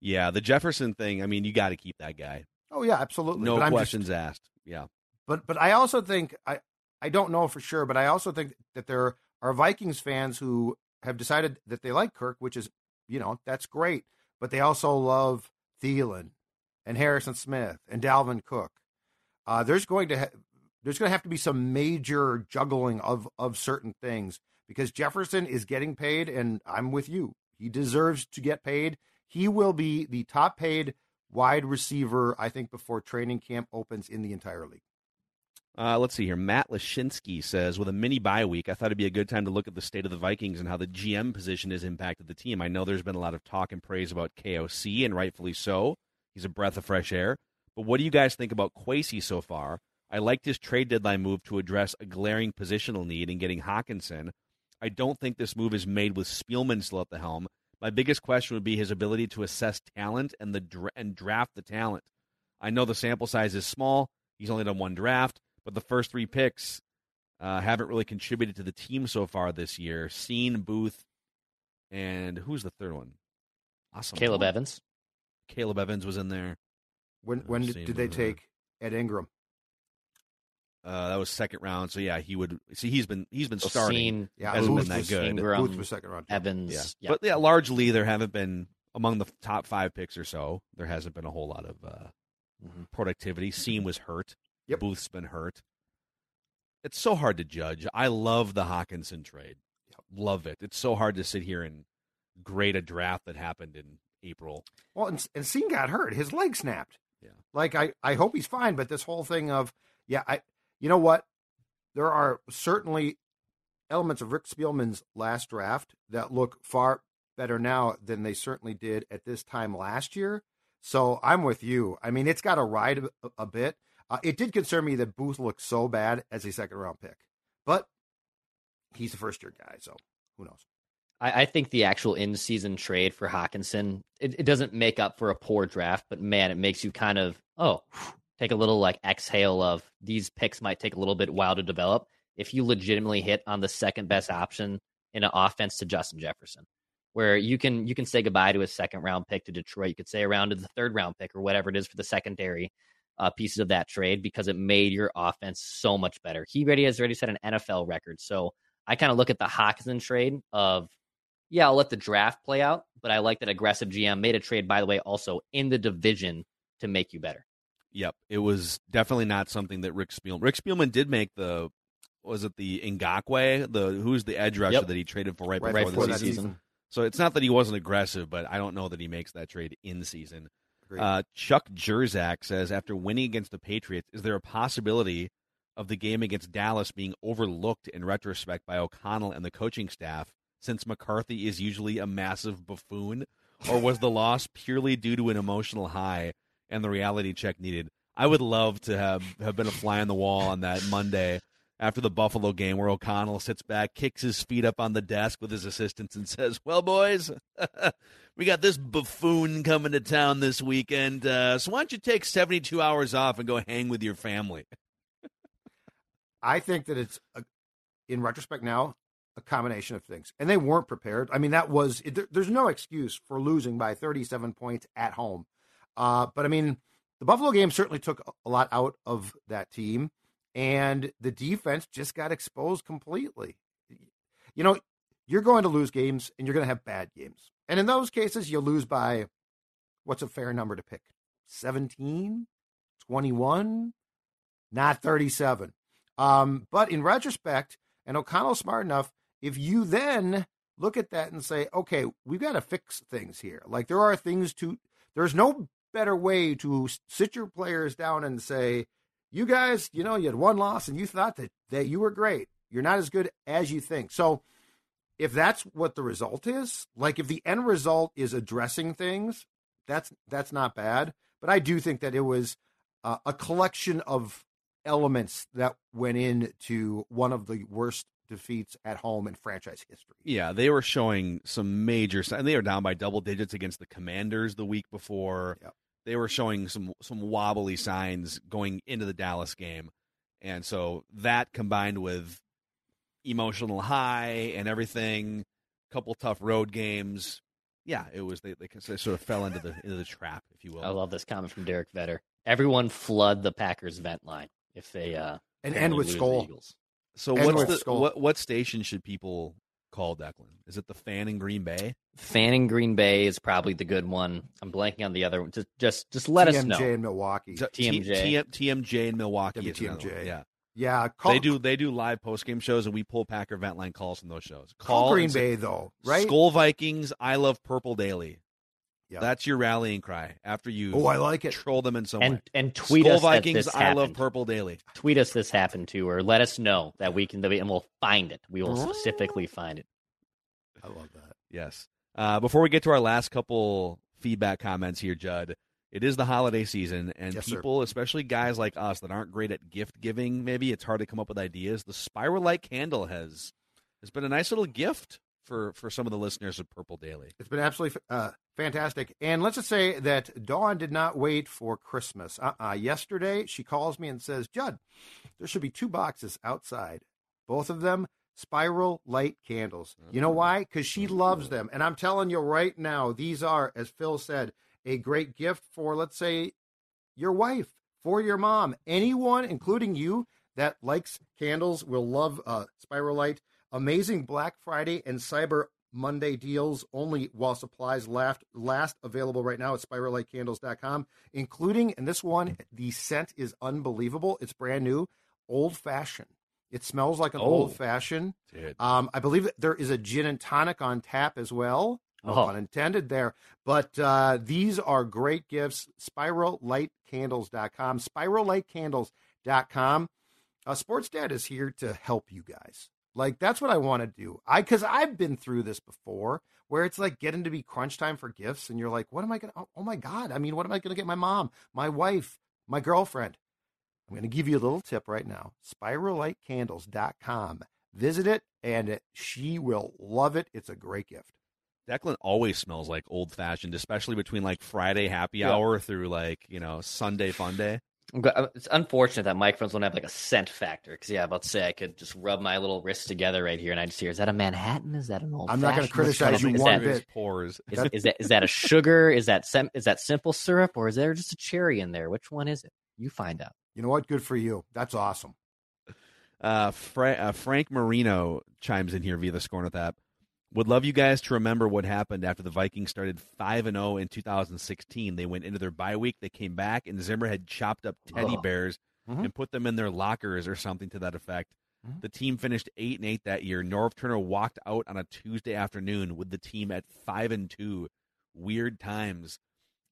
Yeah, the Jefferson thing. I mean, you got to keep that guy. Oh yeah, absolutely. No But I'm just- questions asked. Yeah. But but I also think I I don't know for sure, but I also think that there are Vikings fans who have decided that they like Kirk, which is you know that's great, but they also love Thielen and Harrison Smith and Dalvin Cook. Uh, there's going to ha- there's going to have to be some major juggling of of certain things because Jefferson is getting paid, and I'm with you. He deserves to get paid. He will be the top paid wide receiver, I think, before training camp opens in the entire league. Uh, let's see here. Matt Lashinsky says, with a mini bye week, I thought it'd be a good time to look at the state of the Vikings and how the GM position has impacted the team. I know there's been a lot of talk and praise about KOC, and rightfully so. He's a breath of fresh air. But what do you guys think about Kwesi so far? I liked his trade deadline move to address a glaring positional need in getting Hockenson. I don't think this move is made with Spielman still at the helm, My biggest question would be his ability to assess talent and the dra- and draft the talent. I know the sample size is small. He's only done one draft, but the first three picks uh, haven't really contributed to the team so far this year. Cine, Booth, and who's the third one? Awesome. Caleb Evans. Caleb Evans was in there. When when did, did they take Ed Ingram? Uh, that was second round. So yeah, he would see. He's been he's been starting. Cine, Yeah, hasn't Booth been that was- good. Ingram, Booth was second round. Evans. Yeah. Yeah. But yeah, largely there haven't been among the top five picks or so. There hasn't been a whole lot of uh, Mhm. productivity. Cine was hurt. Yep. Booth's been hurt. It's so hard to judge. I love the Hockenson trade. Love it. It's so hard to sit here and grade a draft that happened in April. Well, and, and Cine got hurt. His leg snapped. Yeah. Like I, I hope he's fine, but this whole thing of yeah, I you know what? There are certainly elements of Rick Spielman's last draft that look far better now than they certainly did at this time last year. So I'm with you. I mean, it's got to ride a, a bit. Uh, it did concern me that Booth looked so bad as a second round pick, but he's a first year guy, so who knows? I, I think the actual in season trade for Hockenson, it, it doesn't make up for a poor draft, but man, it makes you kind of, oh, take a little like exhale of these picks might take a little bit while to develop. If you legitimately hit on the second best option in an offense to Justin Jefferson, where you can you can say goodbye to a second round pick to Detroit, you could say around to the third round pick or whatever it is for the secondary uh, pieces of that trade because it made your offense so much better. He already has already set an NFL record, so I kind of look at the Hockenson trade of yeah, I'll let the draft play out, but I like that aggressive GM made a trade, by the way, also in the division to make you better. Yep, it was definitely not something that Rick Spielman. Rick Spielman did make the was it the Ngakoue, the who's the edge rusher Yep. that he traded for right, Right, before, before the season. season. So it's not that he wasn't aggressive, but I don't know that he makes that trade in season. Uh, Chuck Jerzak says after winning against the Patriots, is there a possibility of the game against Dallas being overlooked in retrospect by O'Connell and the coaching staff, since McCarthy is usually a massive buffoon, or was the loss purely due to an emotional high and the reality check needed? I would love to have, have been a fly on the wall on that Monday after the Buffalo game where O'Connell sits back, kicks his feet up on the desk with his assistants, and says, Well, boys, we got this buffoon coming to town this weekend. Uh, so why don't you take 72 hours off and go hang with your family? I think that it's, a, in retrospect now, a combination of things. And they weren't prepared. I mean, that was, it, there- there's no excuse for losing by 37 points at home. Uh, but I mean, the Buffalo game certainly took a lot out of that team, and the defense just got exposed completely. You know, you're going to lose games and you're going to have bad games. And in those cases, you lose by what's a fair number to pick? 17, 21, not 37. Um, but in retrospect, and O'Connell's smart enough, if you then look at that and say, okay, we've got to fix things here. Like there are things to, there's no better way to sit your players down and say, you guys, you know, you had one loss and you thought that, that you were great. You're not as good as you think. So if that's what the result is, like if the end result is addressing things, that's that's not bad. But I do think that it was uh, a collection of elements that went into one of the worst defeats at home in franchise history. Yeah, they were showing some major signs. They were down by double digits against the Commanders the week before. Yep. They were showing some some wobbly signs going into the Dallas game, and so that combined with emotional high and everything, a couple tough road games. Yeah, it was they, they sort of fell into the into the trap, if you will. I love this comment from Derek Vetter. Everyone flood the Packers vent line if they uh And end with lose the Skull. Eagles. so and what's the Skull. what what station should people call Declan? Is it the fan in Green Bay? Fanning Green Bay is probably the good one. I'm blanking on the other one. Just just just let us know. TMJ know. in Milwaukee. T- TMJ. T- TMJ in Milwaukee. is another WTMJ. Yeah. Yeah, call, they do they do live post game shows and we pull Packer vent line calls from those shows. call Green say, Bay though, right? Skull Vikings, I love Purple Daily. Yeah. That's your rallying cry after you Oh, I like it. troll them in some And way. and tweet Skull us Vikings, that this I love happened. Purple Daily. Tweet us this happened too, or let us know that we can and we'll find it. We will specifically find it. I love that. Yes. Uh, before we get to our last couple feedback comments here, Judd, it is the holiday season, and Yes, sir. people, especially guys like us that aren't great at gift giving, maybe it's hard to come up with ideas. The Spiral Light candle has has been a nice little gift for for some of the listeners of Purple Daily. It's been absolutely uh, fantastic. And let's just say that Dawn did not wait for Christmas. Uh-uh. Yesterday, she calls me and says, Judd, there should be two boxes outside. Both of them spiral light candles. You know why? Because she loves them. And I'm telling you right now, these are, as Phil said, a great gift for, let's say, your wife, for your mom, anyone, including you, that likes candles will love uh, Spiral Light. Amazing Black Friday and Cyber Monday deals only while supplies last. Last available right now at spirallightcandles.com, including, and this one, the scent is unbelievable. It's brand new, old fashioned. It smells like an Oh. old fashioned. Um, I believe that there is a gin and tonic on tap as well. No Oh. pun intended there. But uh, these are great gifts. SpiralLightCandles.com. SpiralLightCandles.com. Uh, Sports Dad is here to help you guys. Like that's what I want to do. I because I've been through this before, where it's like getting to be crunch time for gifts, and you're like, what am I gonna? Oh, oh my god! I mean, what am I gonna get my mom, my wife, my girlfriend? I'm to give you a little tip right now. SpiralLightCandles.com. Visit it, and it, she will love it. It's a great gift. Declan always smells like old fashioned, especially between like Friday happy Yeah. hour through like you know Sunday fun day. I'm go- uh, It's unfortunate that microphones don't have like a scent factor. Because yeah, about to say I could just rub my little wrists together right here, and I just hear, is that a Manhattan? Is that an old? I'm not gonna criticize you one is that, bit. Pores. Is, is that is that a sugar? Is that sem- is that simple syrup, or is there just a cherry in there? Which one is it? You find out. You know what? Good for you. That's awesome. Uh, Fra- uh, Frank Marino chimes in here via the SKOR North app. Would love you guys to remember what happened after the Vikings started five and zero in 2016. They went into their bye week. They came back, and Zimmer had chopped up teddy bears Mhm. and put them in their lockers or something to that effect. Mhm. The team finished eight and eight that year. Norv Turner walked out on a Tuesday afternoon with the team at five and two. Weird times.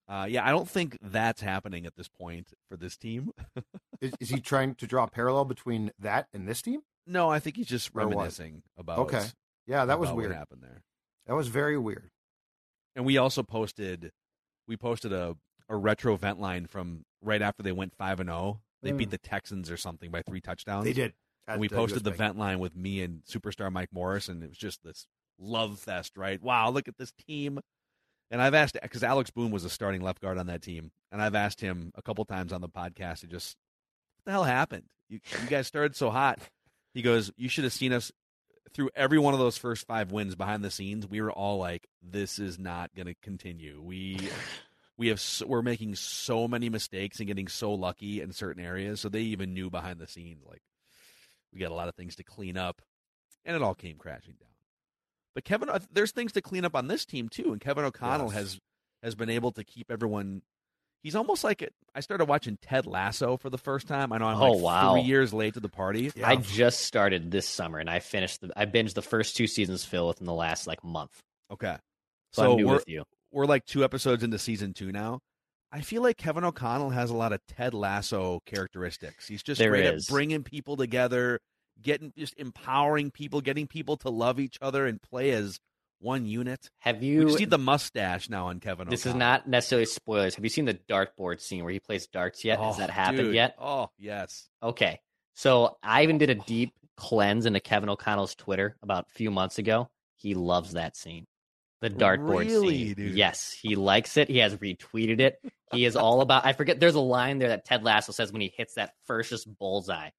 Uh, yeah, I don't think that's happening at this point for this team. Is, is he trying to draw a parallel between that and this team? No, I think he's just reminiscing about Okay. Yeah, that was about what weird. happened there. That was very weird. And we also posted we posted a, a retro vent line from right after they went five and zero. They beat the Texans or something by three touchdowns. Mm. They did. And we posted the vent line with me and superstar Mike Morris, and it was just this love fest, right? Wow, look at this team. And I've asked because Alex Boone was a starting left guard on that team, and I've asked him a couple times on the podcast to just what the hell happened? You, you guys started so hot. He goes, you should have seen us through every one of those first five wins behind the scenes. We were all like, this is not going to continue. We we have so, we're making so many mistakes and getting so lucky in certain areas. So they even knew behind the scenes like we got a lot of things to clean up, and it all came crashing down. But Kevin, there's things to clean up on this team too, and Kevin O'Connell Yes. has has been able to keep everyone. He's almost like it. I started watching Ted Lasso for the first time. I know I'm Oh, like wow. three years late to the party. Yeah. I just started this summer, and I finished. The, I binged the first two seasons, Phil, within the last like month. Okay, So, so I'm new we're with you. we're like two episodes into season two now. I feel like Kevin O'Connell has a lot of Ted Lasso characteristics. He's just There great is. at bringing people together, getting just empowering people, getting people to love each other and play as one unit. Have you? just need the mustache now on Kevin. this is not necessarily spoilers. Have you seen the dartboard scene where he plays darts yet? Has Oh, that happened dude. yet? Oh yes. Okay. So I even did a deep cleanse into Kevin O'Connell's Twitter about a few months ago. He loves that scene. The dartboard Really, scene. dude? Yes, he likes it. He has retweeted it. He is all about I forget there's a line there that Ted Lasso says when he hits that first just bullseye.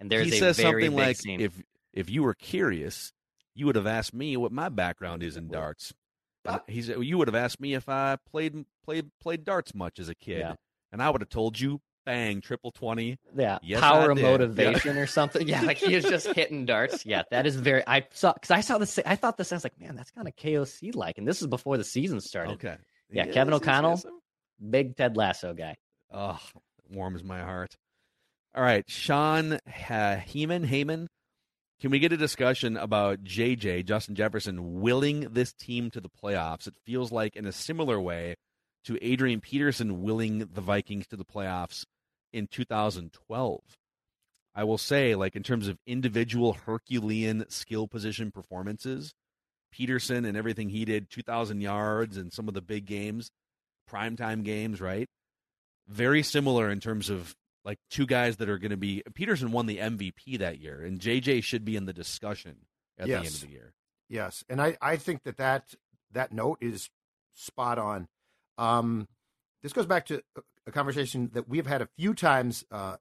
And there's he a says very something big like, scene. "If if you were curious, you would have asked me what my background is in darts." He said, "You would have asked me if I played played played darts much as a kid, Yeah. and I would have told you, bang, triple twenty. yeah, Yes, power of motivation or something. Yeah, like he is just hitting darts. Yeah, that is very. I saw because I saw this. I thought this. I was like, man, that's kind of KOC like, and this is before the season started. Okay, Yeah, Yes, Kevin O'Connell. Big Ted Lasso guy. Oh, warms my heart. All right, Sean uh, Heeman, Heyman, can we get a discussion about JJ, Justin Jefferson, willing this team to the playoffs? It feels like in a similar way to Adrian Peterson willing the Vikings to the playoffs in 2012. I will say, like, in terms of individual Herculean skill position performances, Peterson and everything he did, 2,000 yards and some of the big games, primetime games, right? very similar in terms of like two guys that are going to be. Peterson won the MVP that year, and JJ should be in the discussion at the end of the year. Yes, and I, I think that, that that note is spot on. Um, this goes back to a conversation that we've had a few times uh,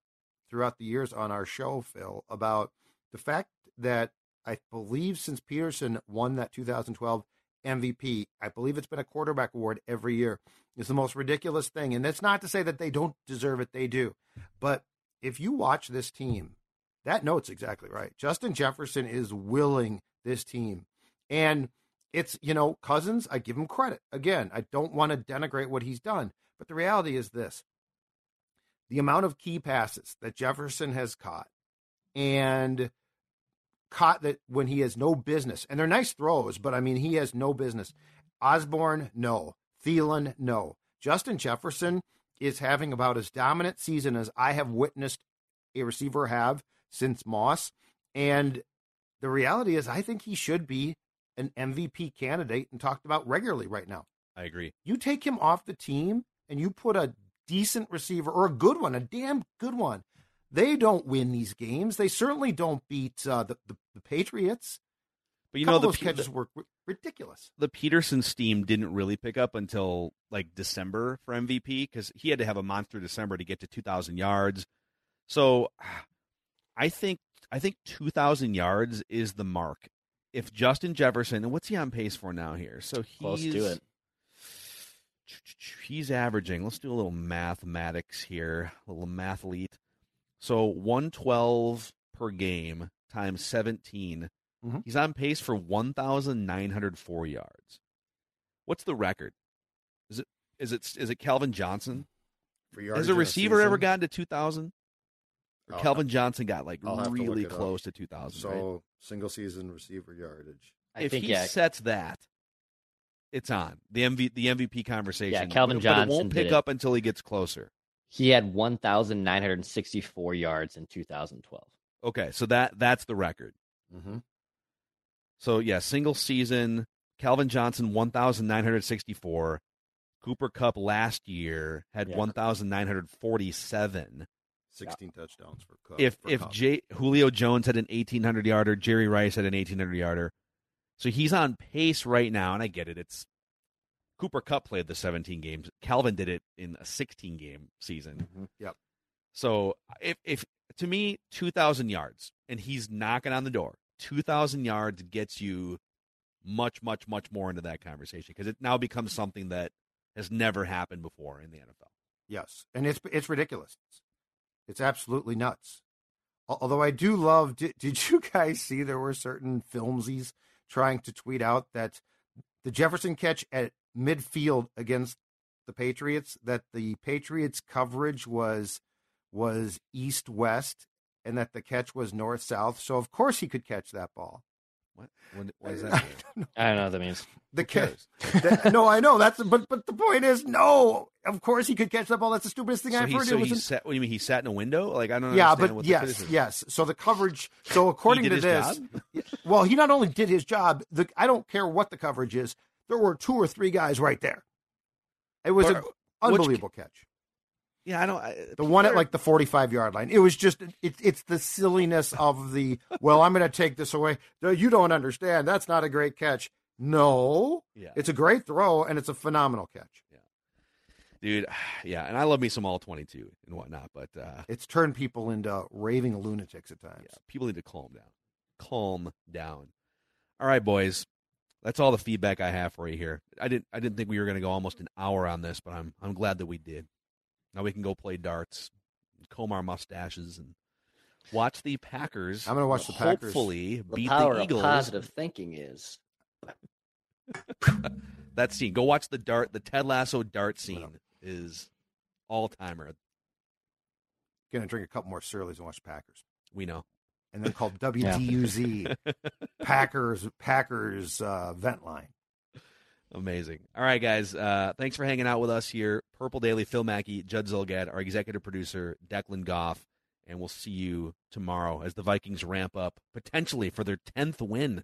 throughout the years on our show, Phil, about the fact that I believe since Peterson won that 2012 MVP, I believe it's been a quarterback award every year. It's the most ridiculous thing. And that's not to say that they don't deserve it, they do. But if you watch this team, that note's exactly right. Justin Jefferson is willing this team. And it's, you know, Cousins, I give him credit. Again, I don't want to denigrate what he's done. But the reality is this the amount of key passes that Jefferson has caught and caught that when he has no business, and they're nice throws, but I mean, he has no business. Osborn, no. Thielen, no. Justin Jefferson is having about as dominant season as I have witnessed a receiver have since Moss. And the reality is, I think he should be an MVP candidate and talked about regularly right now. I agree. You take him off the team and you put a decent receiver or a good one, a damn good one. They don't win these games. They certainly don't beat uh, the, the, the Patriots. But you know, the, those catches the, were ridiculous. The Peterson steam didn't really pick up until like December for MVP because he had to have a monster December to get to 2,000 yards. So I think I think 2,000 yards is the mark. If Justin Jefferson, and what's he on pace for now here? So he's close to it. He's averaging. Let's do a little mathematics here, a little mathlete. So 112 per game times 17. Mm-hmm. He's on pace for 1,904 yards. What's the record? Is it is it is it Calvin Johnson? For yards Has a receiver a ever gotten to 2,000? Or I'll Calvin Johnson got like really to close to 2,000. So right? single season receiver yardage. I if think, he yeah. sets that, it's on the MV, the MVP conversation. Yeah, Calvin but, Johnson but it won't pick did up until he gets closer. He had 1,964 yards in 2012. Okay, so that that's the record. Mm-hmm. So yeah, single season. Calvin Johnson 1,964. Cooper Kupp last year had Yeah. 1,947. 16 touchdowns for Kupp. If for if Kupp. J, Julio Jones had an 1,800 yarder, Jerry Rice had an 1,800 yarder. So he's on pace right now, and I get it. It's Cooper Kupp played the 17 games. Calvin did it in a 16 game season. Mhm. Yep. So if if to me 2,000 yards and he's knocking on the door, 2,000 yards gets you much much much more into that conversation because it now becomes something that has never happened before in the NFL. Yes, and it's it's ridiculous. It's absolutely nuts. Although I do love. Did, did you guys see there were certain filmsies trying to tweet out that the Jefferson catch at midfield against the Patriots that the Patriots coverage was was east west and that the catch was north south. So of course he could catch that ball. What what, what does that mean? I don't know what that means. The catch. that- no, I know that's but but the point is no. Of course he could catch that ball. That's the stupidest thing So I've he, heard. so It he was sat. What do you mean? He sat in a window? Like I don't. yeah, understand but what yes, criticism yes. So the coverage. So according did to his this, job? well, he not only did his job. The I don't care what the coverage is. There were two or three guys right there. It was an which- unbelievable catch. Yeah, I don't. I, The one at like the forty-five yard line. It was just it's it's the silliness of the. Well, I'm going to take this away. No, You don't understand. That's not a great catch. No, Yeah. it's a great throw and it's a phenomenal catch. dude. Yeah, and I love me some all twenty two and whatnot, but uh, It's turned people into raving lunatics at times. yeah, people need to calm down. Calm down. All right, boys. That's all the feedback I have for you here. I didn't. I didn't think we were going to go almost an hour on this, but I'm. I'm glad that we did. Now we can go play darts, comb our mustaches, and watch the Packers. I'm gonna watch the Packers. Hopefully, The beat power the Eagles. of positive thinking is that scene. Go watch the dart. The Ted Lasso dart scene is all timer. Gonna drink a couple more Surlys and watch Packers. We know. And then called WDUZ Packers Packers uh, vent line. Amazing. All right, guys. Uh, thanks for hanging out with us here. Purple Daily, Phil Mackey, Judd Zulgad, our executive producer, Declan Goff, and we'll see you tomorrow as the Vikings ramp up potentially for their 10th win.